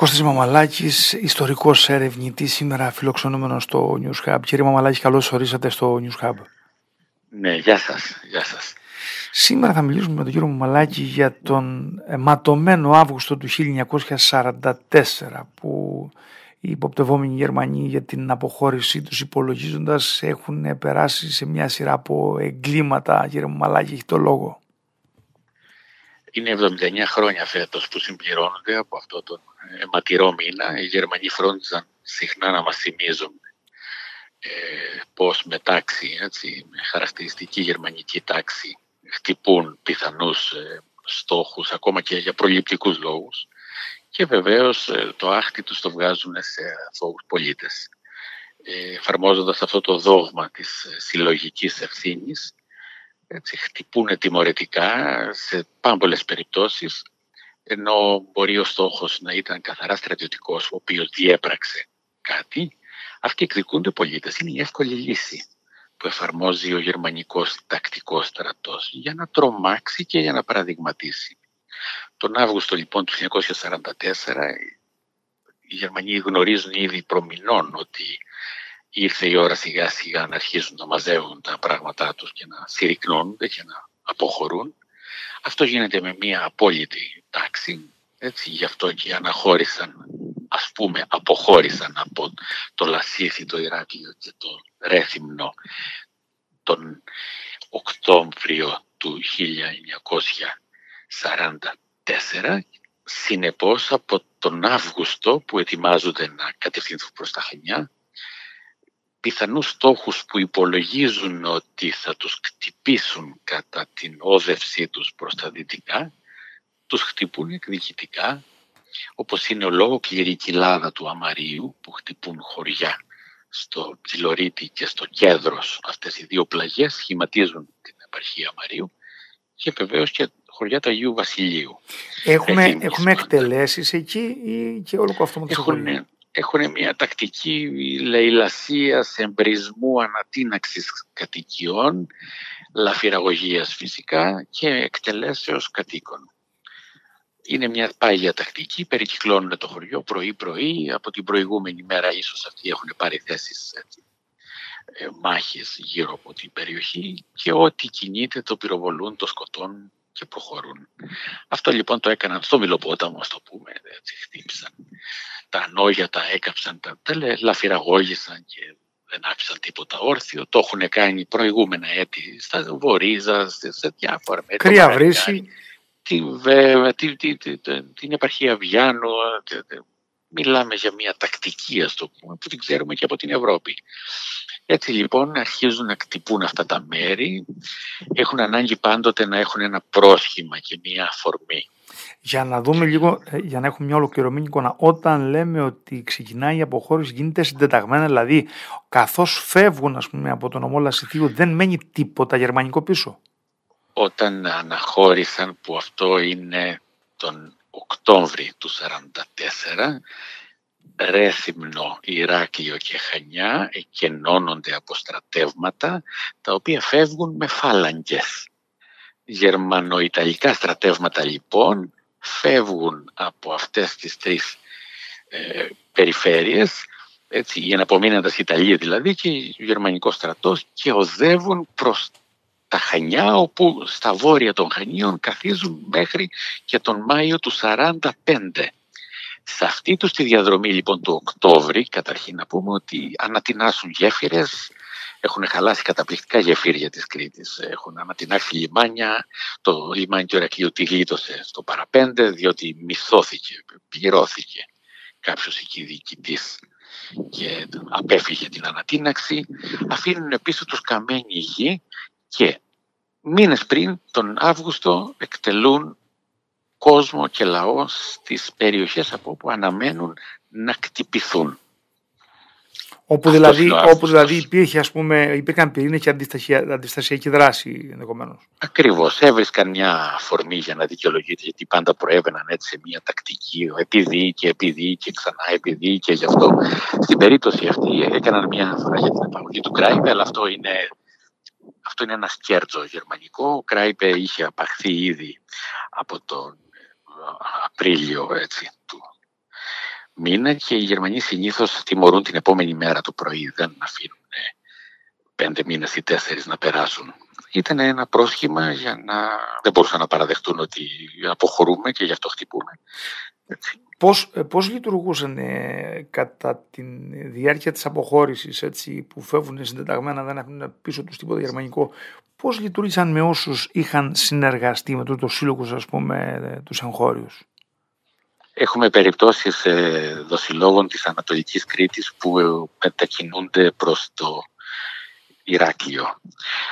Κώστας Μαμαλάκης, ιστορικός ερευνητής, σήμερα φιλοξενούμενος στο News Hub. Κύριε Μαμαλάκη, καλώς ορίσατε στο News Hub. Ναι, γεια σας. Γεια σας. Σήμερα θα μιλήσουμε με τον κύριο Μαμαλάκη για τον ματωμένο Αύγουστο του 1944 που οι υποπτευόμενοι Γερμανοί για την αποχώρησή τους υπολογίζοντας έχουν περάσει σε μια σειρά από εγκλήματα. Κύριε Μαμαλάκη, έχει το λόγο. Είναι 79 χρόνια φέτος που συμπληρώνονται από αυτό τον αιματηρό μήνα. Οι Γερμανοί φρόντιζαν συχνά να μας θυμίζουν ε, πώς με τάξη, έτσι, με χαρακτηριστική γερμανική τάξη χτυπούν πιθανούς ε, στόχους ακόμα και για προληπτικούς λόγους και βεβαίως ε, το άχτι τους το βγάζουν σε αθώους πολίτες. Ε, εφαρμόζοντας αυτό το δόγμα της ε, συλλογικής ευθύνης έτσι, χτυπούν τιμωρητικά σε πάμπολες περιπτώσεις ενώ μπορεί ο στόχος να ήταν καθαρά στρατιωτικός ο οποίος διέπραξε κάτι αυτοί εκδικούνται πολίτες. Είναι η εύκολη λύση που εφαρμόζει ο γερμανικός τακτικός στρατός για να τρομάξει και για να παραδειγματίσει. Τον Αύγουστο λοιπόν του 1944 οι Γερμανοί γνωρίζουν ήδη προμηνών ότι ήρθε η ώρα σιγά σιγά να αρχίσουν να μαζεύουν τα πράγματά τους και να συρρυκνώνονται και να αποχωρούν. Αυτό γίνεται με μια απόλυτη τάξη, έτσι, γι' αυτό και αναχώρησαν, ας πούμε, αποχώρησαν από το Λασίθι, το Ηράκλειο και το Ρέθυμνο τον Οκτώβριο του 1944 συνεπώς από τον Αύγουστο που ετοιμάζονται να κατευθυνθούν προς τα Χανιά πιθανούς στόχους που υπολογίζουν ότι θα τους χτυπήσουν κατά την όδευσή τους προς τα δυτικά, τους χτυπούν εκδικητικά, όπως είναι ο λόγος και κοιλάδα του Αμαρίου που χτυπούν χωριά στο Ψιλορίτη και στο Κέδρος. Αυτές οι δύο πλαγιές σχηματίζουν την επαρχία Αμαρίου και βεβαίως και χωριά του Αγίου Βασιλείου. Έχουμε, έχουμε εκτελέσεις εκεί ή και όλο αυτό έχουν, έχουν μια τακτική λαιλασία εμπρισμού ανατίναξης κατοικιών, λαφυραγωγίας φυσικά και εκτελέσεως κατοίκων. Είναι μια πάγια τακτική, περικυκλώνουν το χωριό πρωί-πρωί, από την προηγούμενη μέρα ίσως αυτοί έχουν πάρει θέσεις έτσι, ε, μάχες γύρω από την περιοχή και ό,τι κινείται το πυροβολούν, το σκοτώνουν και προχωρούν. Αυτό λοιπόν το έκαναν στο Μιλοπόταμο, ας το πούμε, έτσι χτύπησαν. Τα νόγια τα έκαψαν, τα, τα λαφυραγώγησαν και δεν άφησαν τίποτα όρθιο. Το έχουν κάνει προηγούμενα έτη στα Βορίζα, σε διάφορα μέτρα. Κρύα βρύση. Την, την, την, την επαρχία Βιάνου, μιλάμε για μια τακτική, ας το πούμε, που την ξέρουμε και από την Ευρώπη. Έτσι λοιπόν αρχίζουν να κτυπούν αυτά τα μέρη, έχουν ανάγκη πάντοτε να έχουν ένα πρόσχημα και μια αφορμή. Για να δούμε λίγο, ε, για να έχουμε μια ολοκληρωμένη εικόνα, όταν λέμε ότι ξεκινάει η αποχώρηση γίνεται συντεταγμένα, δηλαδή καθώς φεύγουν ας πούμε, από τον ομό Λασιθίου δεν μένει τίποτα γερμανικό πίσω; Όταν αναχώρησαν που αυτό είναι τον Οκτώβρη του 1944 Ρέθυμνο, Ηράκλειο και Χανιά εκενώνονται από στρατεύματα τα οποία φεύγουν με φάλαγγες. Γερμανοϊταλικά στρατεύματα λοιπόν φεύγουν από αυτές τις τρεις ε, περιφέρειες έτσι, για να απομείνοντας Ιταλία δηλαδή και ο γερμανικός στρατός και οδεύουν προς τα Χανιά όπου στα βόρεια των Χανίων καθίζουν μέχρι και τον Μάιο του 45. Σε αυτή τους τη διαδρομή λοιπόν του Οκτώβρη καταρχήν να πούμε ότι ανατινάσουν γέφυρες, έχουν χαλάσει καταπληκτικά γεφύρια της Κρήτης. Έχουν ανατινάξει λιμάνια, το λιμάνι του Ερακλείου τη γλίτωσε στο παραπέντε διότι μισθώθηκε, πληρώθηκε κάποιος εκεί διοικητής και απέφυγε την ανατίναξη. Αφήνουν πίσω τους καμένοι γη και μήνες πριν τον Αύγουστο εκτελούν κόσμο και λαό στις περιοχές από όπου αναμένουν να κτυπηθούν. Όπου δηλαδή, όπου δηλαδή υπήρχε, ας πούμε, υπήρχαν πυρήνε και αντιστασιακή δράση ενδεχομένως. Ακριβώς. Έβρισκαν μια αφορμή για να δικαιολογείται, γιατί πάντα προέβαιναν έτσι σε μια τακτική, επειδή και επειδή και ξανά επειδή και γι' αυτό. Στην περίπτωση αυτή έκαναν μια αναφορά για την επαγωγή του Κράιπε, αλλά αυτό είναι αυτό είναι ένα σκέρτζο γερμανικό. Ο Κράιπε είχε απαχθεί ήδη από τον ε, Απρίλιο έτσι, του μήνα και οι Γερμανοί συνήθως τιμωρούν την επόμενη μέρα το πρωί, δεν αφήνουν πέντε μήνες ή τέσσερις να περάσουν. Ήταν ένα πρόσχημα για να δεν μπορούσαν να παραδεχτούν ότι αποχωρούμε και γι' αυτό χτυπούμε. Έτσι. Πώς, ε, πώς λειτουργούσαν ε, κατά τη διάρκεια της αποχώρησης έτσι, που φεύγουν συντεταγμένα, δεν έχουν πίσω τους τίποτα γερμανικό, πώς λειτουργήσαν με όσους είχαν συνεργαστεί με το σύλλογος, ας πούμε, ε, τους εγχώριους; Έχουμε περιπτώσεις ε, δοσιλόγων της Ανατολικής Κρήτης που μετακινούνται προς το Ηράκλειο.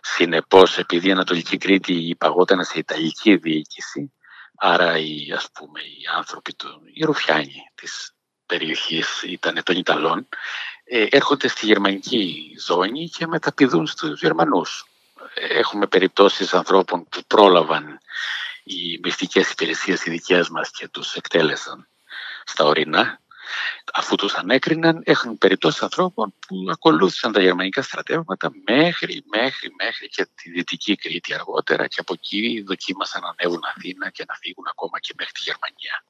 Συνεπώς, επειδή η Ανατολική Κρήτη υπαγόταν σε Ιταλική διοίκηση, άρα οι, ας πούμε, οι άνθρωποι, του, οι Ρουφιάνοι της περιοχής ήταν των Ιταλών, ε, έρχονται στη γερμανική ζώνη και μεταπηδούν στους Γερμανούς. Έχουμε περιπτώσεις ανθρώπων που πρόλαβαν οι μυστικές υπηρεσίες οι δικές μας και τους εκτέλεσαν στα ορεινά αφού τους ανέκριναν, έχουν περιπτώσεις ανθρώπων που ακολούθησαν τα γερμανικά στρατεύματα μέχρι, μέχρι, μέχρι και τη Δυτική Κρήτη αργότερα και από εκεί δοκίμασαν να ανέβουν Αθήνα και να φύγουν ακόμα και μέχρι τη Γερμανία.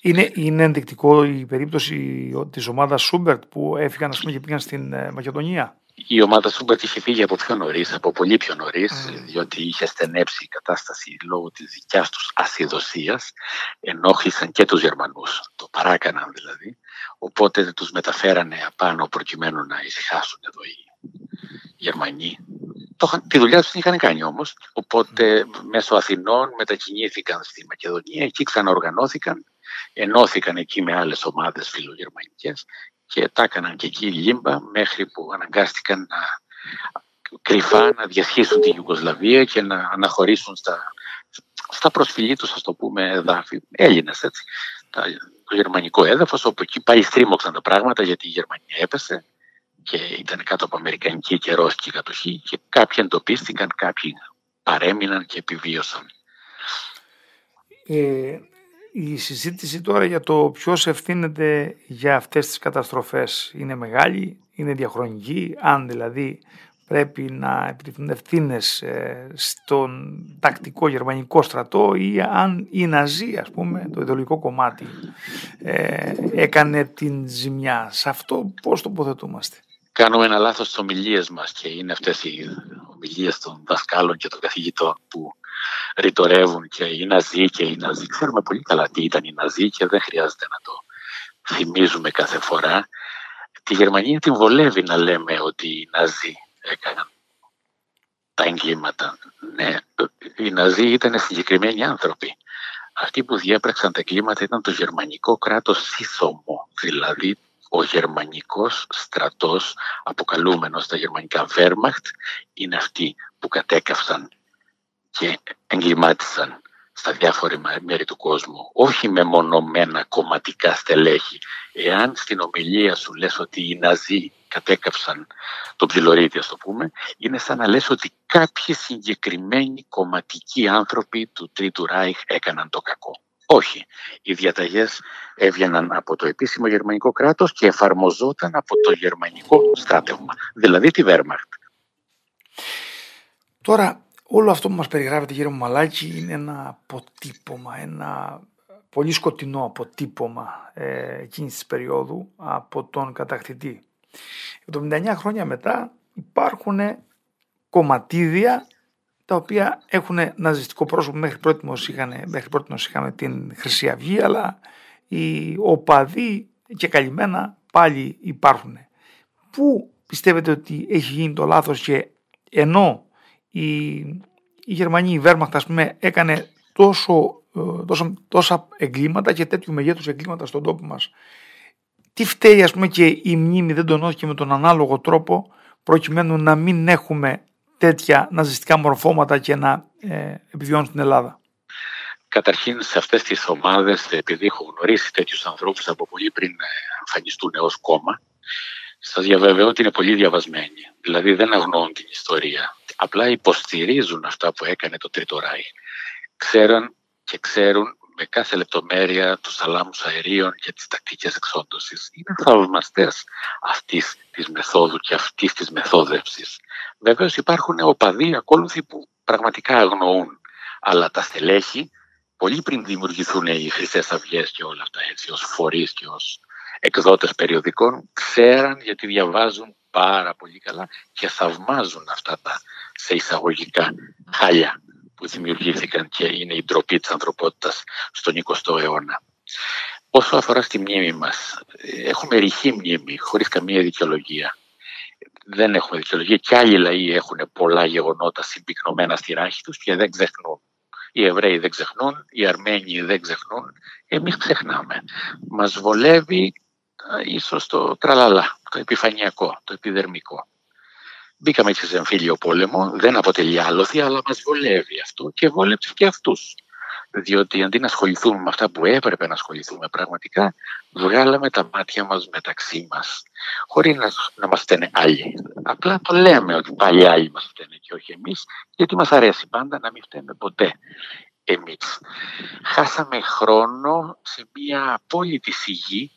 Είναι, είναι ενδεικτικό η περίπτωση της ομάδας Σούμπερτ που έφυγαν πούμε, και πήγαν στην ε, Μακεδονία; Η ομάδα Σούμπερτ είχε φύγει από πιο νωρίς, από πολύ πιο νωρίς, μμ. διότι είχε στενέψει η κατάσταση λόγω της δικιάς τους ασυδοσίας. Ενόχλησαν και τους Γερμανούς, το παράκαναν δηλαδή. Οπότε τους μεταφέρανε απάνω προκειμένου να ησυχάσουν εδώ οι Γερμανοί. Το, τη δουλειά τους την είχαν κάνει όμως. Οπότε μμ. μέσω Αθηνών μετακινήθηκαν στη Μακεδονία, εκεί ξαναοργανώθηκαν, ενώθηκαν εκεί με άλλες ομάδες φιλογερμανικές και τα έκαναν και εκεί λίμπα μέχρι που αναγκάστηκαν να κρυφά να διασχίσουν τη Ιουγκοσλαβία και να αναχωρήσουν στα, στα προσφυλή τους, ας το πούμε, εδάφη. Έλληνες, έτσι. Το γερμανικό έδαφος, όπου εκεί πάλι στρίμωξαν τα πράγματα γιατί η Γερμανία έπεσε και ήταν κάτω από Αμερικανική και Ρώσικη κατοχή και κάποιοι εντοπίστηκαν, κάποιοι παρέμειναν και επιβίωσαν. Ε, η συζήτηση τώρα για το ποιος ευθύνεται για αυτές τις καταστροφές είναι μεγάλη, είναι διαχρονική, αν δηλαδή πρέπει να επιτευχθούν ευθύνες ε, στον τακτικό γερμανικό στρατό ή αν η Ναζί, ας πούμε, το ιδεολογικό κομμάτι ε, έκανε την ζημιά. Σε αυτό πώς τοποθετούμαστε; Κάνουμε ένα λάθος στις ομιλίες μας και είναι αυτές οι ομιλίες των δασκάλων και των καθηγητών που ρητορεύουν και οι Ναζί και οι Ναζί. Ξέρουμε πολύ καλά τι ήταν οι Ναζί και δεν χρειάζεται να το θυμίζουμε κάθε φορά. Τη Γερμανία την βολεύει να λέμε ότι οι Ναζί έκαναν τα εγκλήματα. Ναι, οι Ναζί ήταν συγκεκριμένοι άνθρωποι. Αυτοί που διέπραξαν τα εγκλήματα ήταν το γερμανικό κράτος σύθομο, δηλαδή ο γερμανικός στρατός αποκαλούμενος τα γερμανικά Wehrmacht είναι αυτοί που κατέκαυσαν και εγκλημάτισαν στα διάφορα μέρη του κόσμου, όχι με μονομένα κομματικά στελέχη. Εάν στην ομιλία σου λες ότι οι Ναζί κατέκαψαν τον ψιλορίτη, ας το πούμε, είναι σαν να λες ότι κάποιοι συγκεκριμένοι κομματικοί άνθρωποι του Τρίτου Ράιχ έκαναν το κακό. Όχι. Οι διαταγές έβγαιναν από το επίσημο γερμανικό κράτος και εφαρμοζόταν από το γερμανικό στράτευμα, δηλαδή τη Wehrmacht. Τώρα, Όλο αυτό που μας περιγράφεται γύρω μου μαλάκι είναι ένα αποτύπωμα, ένα πολύ σκοτεινό αποτύπωμα ε, εκείνης της περίοδου από τον κατακτητή. 79 χρόνια μετά υπάρχουν κομματίδια τα οποία έχουν ναζιστικό πρόσωπο μέχρι πρώτη είχαν, μέχρι πρώτη είχαμε την Χρυσή Αυγή αλλά οι οπαδοί και καλυμμένα πάλι υπάρχουν. Πού πιστεύετε ότι έχει γίνει το λάθος και ενώ η, η Γερμανία, η Βέρμαχτ, ας πούμε, έκανε τόσο, ε, τόσο, τόσα εγκλήματα και τέτοιου μεγέθους εγκλήματα στον τόπο μας. Τι φταίει, ας πούμε, και η μνήμη δεν τονώθηκε με τον ανάλογο τρόπο προκειμένου να μην έχουμε τέτοια ναζιστικά μορφώματα και να ε, επιβιώνουν στην Ελλάδα; Καταρχήν σε αυτές τις ομάδες, επειδή έχω γνωρίσει τέτοιους ανθρώπους από πολύ πριν ε, εμφανιστούν ως κόμμα, σας διαβεβαιώ ότι είναι πολύ διαβασμένοι. Δηλαδή δεν αγνοούν την ιστορία απλά υποστηρίζουν αυτά που έκανε το Τρίτο Ράι. Ξέραν και ξέρουν με κάθε λεπτομέρεια τους θαλάμους αερίων και τις τακτικές εξόντωσης. Είναι θαυμαστές αυτής της μεθόδου και αυτής της μεθόδευσης. Βεβαίως υπάρχουν οπαδοί ακόλουθοι που πραγματικά αγνοούν, αλλά τα στελέχη πολύ πριν δημιουργηθούν οι χρυσές αυγές και όλα αυτά έτσι ως φορείς και ως εκδότες περιοδικών ξέραν γιατί διαβάζουν πάρα πολύ καλά και θαυμάζουν αυτά τα σε εισαγωγικά χάλια που δημιουργήθηκαν και είναι η ντροπή της ανθρωπότητας στον 20ο αιώνα. Όσο αφορά στη μνήμη μας, έχουμε ρηχή μνήμη χωρίς καμία δικαιολογία. Δεν έχουμε δικαιολογία και άλλοι λαοί έχουν πολλά γεγονότα συμπυκνωμένα στη ράχη τους και δεν ξεχνούν. Οι Εβραίοι δεν ξεχνούν, οι Αρμένοι δεν ξεχνούν, εμείς ξεχνάμε. Μας βολεύει ίσως το τραλαλά, το επιφανειακό, το επιδερμικό. Μπήκαμε έτσι σε εμφύλιο πόλεμο, δεν αποτελεί άλοθη, αλλά μας βολεύει αυτό και βόλεψε και αυτούς. Διότι αντί να ασχοληθούμε με αυτά που έπρεπε να ασχοληθούμε πραγματικά, βγάλαμε τα μάτια μας μεταξύ μας, χωρίς να, να μας φταίνε άλλοι. Απλά το λέμε ότι πάλι άλλοι μας φταίνε και όχι εμείς, γιατί μας αρέσει πάντα να μην φταίνε ποτέ εμείς. Χάσαμε χρόνο σε μια απόλυτη σιγή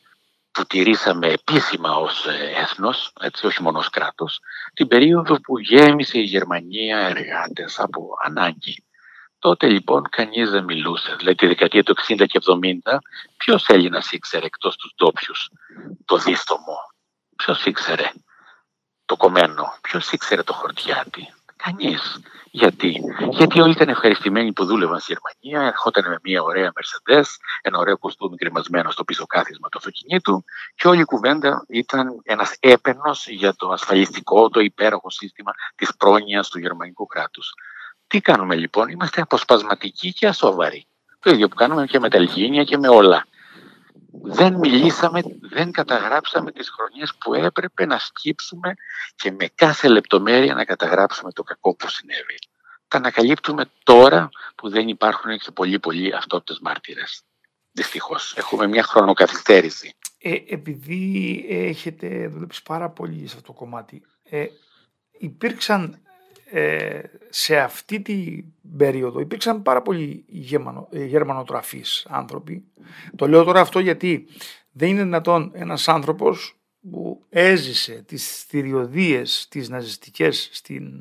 που τηρήσαμε επίσημα ως ε, έθνος, έτσι, όχι μόνο ως κράτος, την περίοδο που γέμισε η Γερμανία εργάτες από ανάγκη. Τότε λοιπόν κανείς δεν μιλούσε. Δηλαδή τη δεκαετία του 60 και 70 ποιος Έλληνας ήξερε εκτός τους ντόπιους το δίστομο; Ποιος ήξερε το κομμένο; Ποιος ήξερε το χορτιάτι; Κανείς. Γιατί; Γιατί όλοι ήταν ευχαριστημένοι που δούλευαν στη Γερμανία, ερχόταν με μια ωραία Mercedes, ένα ωραίο κοστούμι κρεμασμένο στο πίσω κάθισμα του αυτοκινήτου και όλη η κουβέντα ήταν ένας έπαινος για το ασφαλιστικό, το υπέροχο σύστημα της πρόνοιας του γερμανικού κράτους. Τι κάνουμε λοιπόν, είμαστε αποσπασματικοί και ασόβαροι. Το ίδιο που κάνουμε και με τα Ελγίνια και με όλα δεν μιλήσαμε, δεν καταγράψαμε τις χρονιές που έπρεπε να σκύψουμε και με κάθε λεπτομέρεια να καταγράψουμε το κακό που συνέβη. Τα ανακαλύπτουμε τώρα που δεν υπάρχουν και πολύ πολύ αυτόπτες μάρτυρες. Δυστυχώς. Έχουμε μια χρονοκαθυστέρηση. Ε, επειδή έχετε δουλέψει πάρα πολύ σε αυτό το κομμάτι, ε, υπήρξαν ε, σε αυτή την περίοδο υπήρξαν πάρα πολλοί γερμανο, ε, γερμανοτραφείς άνθρωποι. Το λέω τώρα αυτό γιατί δεν είναι δυνατόν ένας άνθρωπος που έζησε τις θηριωδίες τις ναζιστικές στην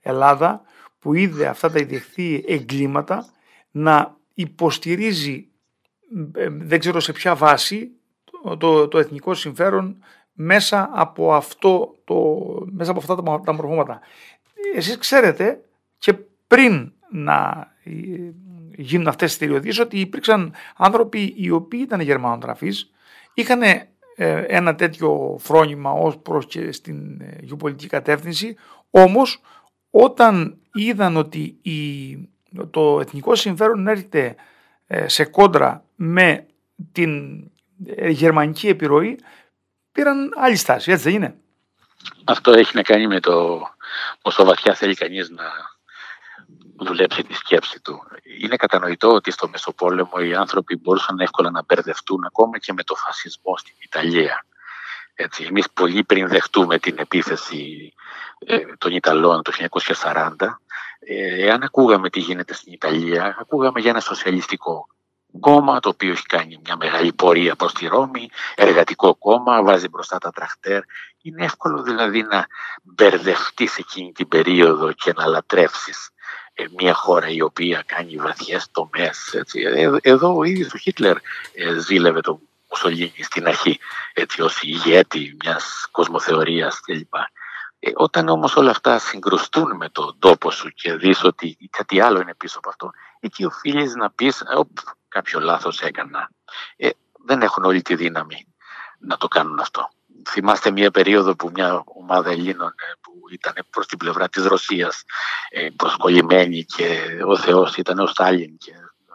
Ελλάδα που είδε αυτά τα ιδιεχθή εγκλήματα να υποστηρίζει ε, δεν ξέρω σε ποια βάση το, το, εθνικό συμφέρον μέσα από, αυτό το, μέσα από αυτά τα, τα μορφώματα εσείς ξέρετε και πριν να ε, γίνουν αυτές τις θηριωδίες ότι υπήρξαν άνθρωποι οι οποίοι ήταν γερμανοτραφείς, είχαν ε, ένα τέτοιο φρόνημα ως προς και στην ε, γεωπολιτική κατεύθυνση, όμως όταν είδαν ότι η, το εθνικό συμφέρον έρχεται σε κόντρα με την γερμανική επιρροή, πήραν άλλη στάση, έτσι δεν είναι; Αυτό έχει να κάνει με το πόσο βαθιά θέλει κανείς να δουλέψει τη σκέψη του. Είναι κατανοητό ότι στο Μεσοπόλεμο οι άνθρωποι μπορούσαν εύκολα να μπερδευτούν ακόμα και με το φασισμό στην Ιταλία. Έτσι, εμείς πολύ πριν δεχτούμε την επίθεση ε, των Ιταλών το 1940, ε, εάν ακούγαμε τι γίνεται στην Ιταλία, ακούγαμε για ένα σοσιαλιστικό κόμμα το οποίο έχει κάνει μια μεγάλη πορεία προς τη Ρώμη, εργατικό κόμμα, βάζει μπροστά τα τραχτέρ. Είναι εύκολο δηλαδή να μπερδευτείς εκείνη την περίοδο και να λατρεύσεις ε, μια χώρα η οποία κάνει βαθιές τομές. Έτσι. Ε, εδώ ο ίδιος ο Χίτλερ ε, ζήλευε τον Μουσολίνη στην αρχή έτσι, ως ηγέτη μιας κοσμοθεωρίας κλπ. Ε, όταν όμως όλα αυτά συγκρουστούν με τον τόπο σου και δεις ότι κάτι άλλο είναι πίσω από αυτό, εκεί οφείλεις να πεις κάποιο λάθος έκανα. Ε, δεν έχουν όλη τη δύναμη να το κάνουν αυτό. Θυμάστε μια περίοδο που μια ομάδα Ελλήνων ε, που ήταν προς την πλευρά της Ρωσίας ε, προσκολλημένη και ο Θεός ήταν ο Στάλιν και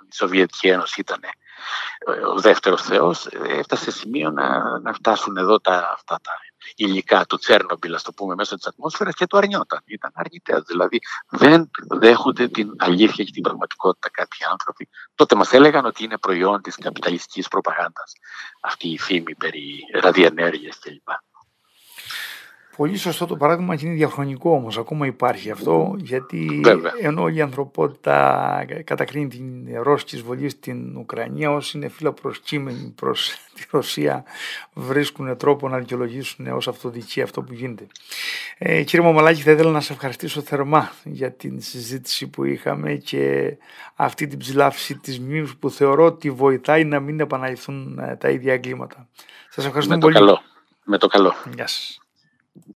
η Σοβιετική Ένωση ήταν ε, ο δεύτερος Θεός, έφτασε σε σημείο να, να φτάσουν εδώ τα, αυτά τα υλικά του Τσέρνομπιλ, ας το πούμε, μέσω της ατμόσφαιρας και το αρνιόταν. Ήταν αρνητές. Δηλαδή δεν δέχονται την αλήθεια και την πραγματικότητα κάποιοι άνθρωποι. Τότε μας έλεγαν ότι είναι προϊόν της καπιταλιστικής προπαγάνδας αυτή η φήμη περί ραδιενέργειας κλπ. Πολύ σωστό το παράδειγμα και είναι διαχρονικό όμως, ακόμα υπάρχει αυτό, γιατί ενώ η ανθρωπότητα κατακρίνει την ρώσικη εισβολή στην Ουκρανία, όσοι είναι φύλλα προσκύμενοι προς τη Ρωσία βρίσκουν τρόπο να δικαιολογήσουν ως αυτοδικία αυτό που γίνεται. Ε, κύριε Μαμαλάκη, θα ήθελα να σε ευχαριστήσω θερμά για την συζήτηση που είχαμε και αυτή την ψηλάφιση της μνήμης που θεωρώ ότι βοηθάει να μην επαναληφθούν ε, τα ίδια εγκλήματα. Σας ευχαριστώ πολύ. Καλό. Με το καλό. Γεια σας.